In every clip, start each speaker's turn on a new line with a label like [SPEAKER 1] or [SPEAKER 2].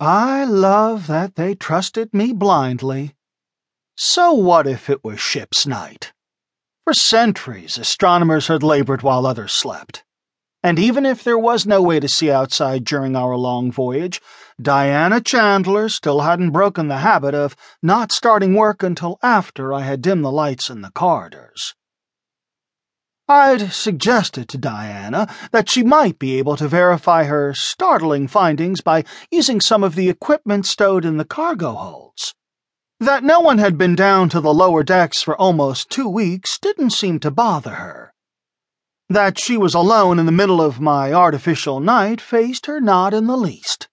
[SPEAKER 1] I love that they trusted me blindly. So what if it was ship's night? For centuries, astronomers had labored while others slept. And even if there was no way to see outside during our long voyage, Diana Chandler still hadn't broken the habit of not starting work until after I had dimmed the lights in the corridors. I'd suggested to Diana that she might be able to verify her startling findings by using some of the equipment stowed in the cargo holds. That no one had been down to the lower decks for almost two weeks didn't seem to bother her. That she was alone in the middle of my artificial night faced her not in the least.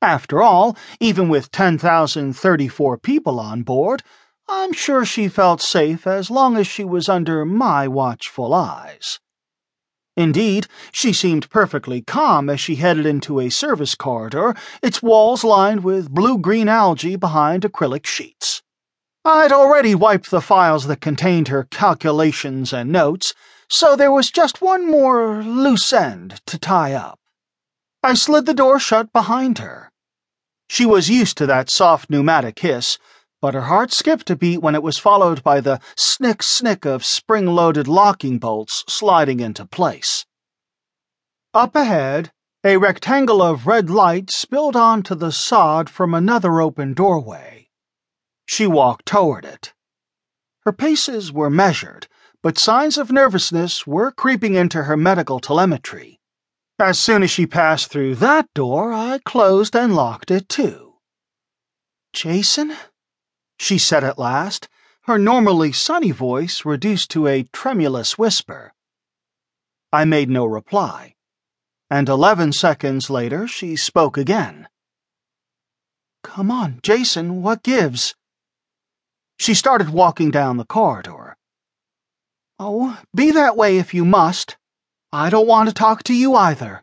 [SPEAKER 1] After all, even with 10,034 people on board, I'm sure she felt safe as long as she was under my watchful eyes. Indeed, she seemed perfectly calm as she headed into a service corridor, its walls lined with blue-green algae behind acrylic sheets. I'd already wiped the files that contained her calculations and notes, so there was just one more loose end to tie up. I slid the door shut behind her. She was used to that soft pneumatic hiss, but her heart skipped a beat when it was followed by the snick snick of spring loaded locking bolts sliding into place. Up ahead, a rectangle of red light spilled onto the sod from another open doorway. She walked toward it. Her paces were measured, but signs of nervousness were creeping into her medical telemetry. As soon as she passed through that door, I closed and locked it too. Jason? She said at last, her normally sunny voice reduced to a tremulous whisper. I made no reply, and eleven seconds later she spoke again. Come on, Jason, what gives? She started walking down the corridor. Oh, be that way if you must. I don't want to talk to you either.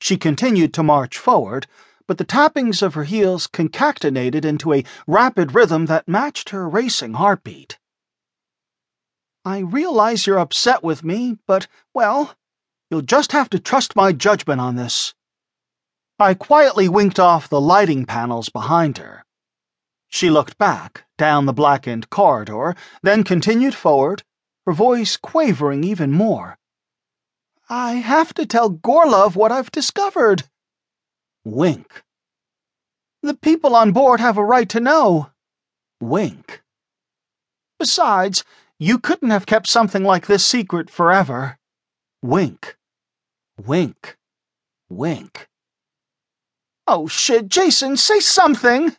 [SPEAKER 1] She continued to march forward, but the tappings of her heels concatenated into a rapid rhythm that matched her racing heartbeat. I realize you're upset with me, but, well, you'll just have to trust my judgment on this. I quietly winked off the lighting panels behind her. She looked back, down the blackened corridor, then continued forward, her voice quavering even more. I have to tell Gorlov what I've discovered. Wink. The people on board have a right to know. Wink. Besides, you couldn't have kept something like this secret forever. Wink. Wink. Wink. Oh, shit, Jason, say something!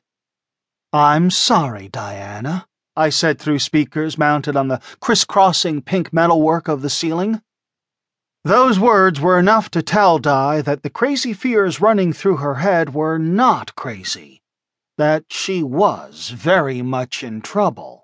[SPEAKER 1] I'm sorry, Diana, I said through speakers mounted on the crisscrossing pink metalwork of the ceiling. Those words were enough to tell Di that the crazy fears running through her head were not crazy, that she was very much in trouble.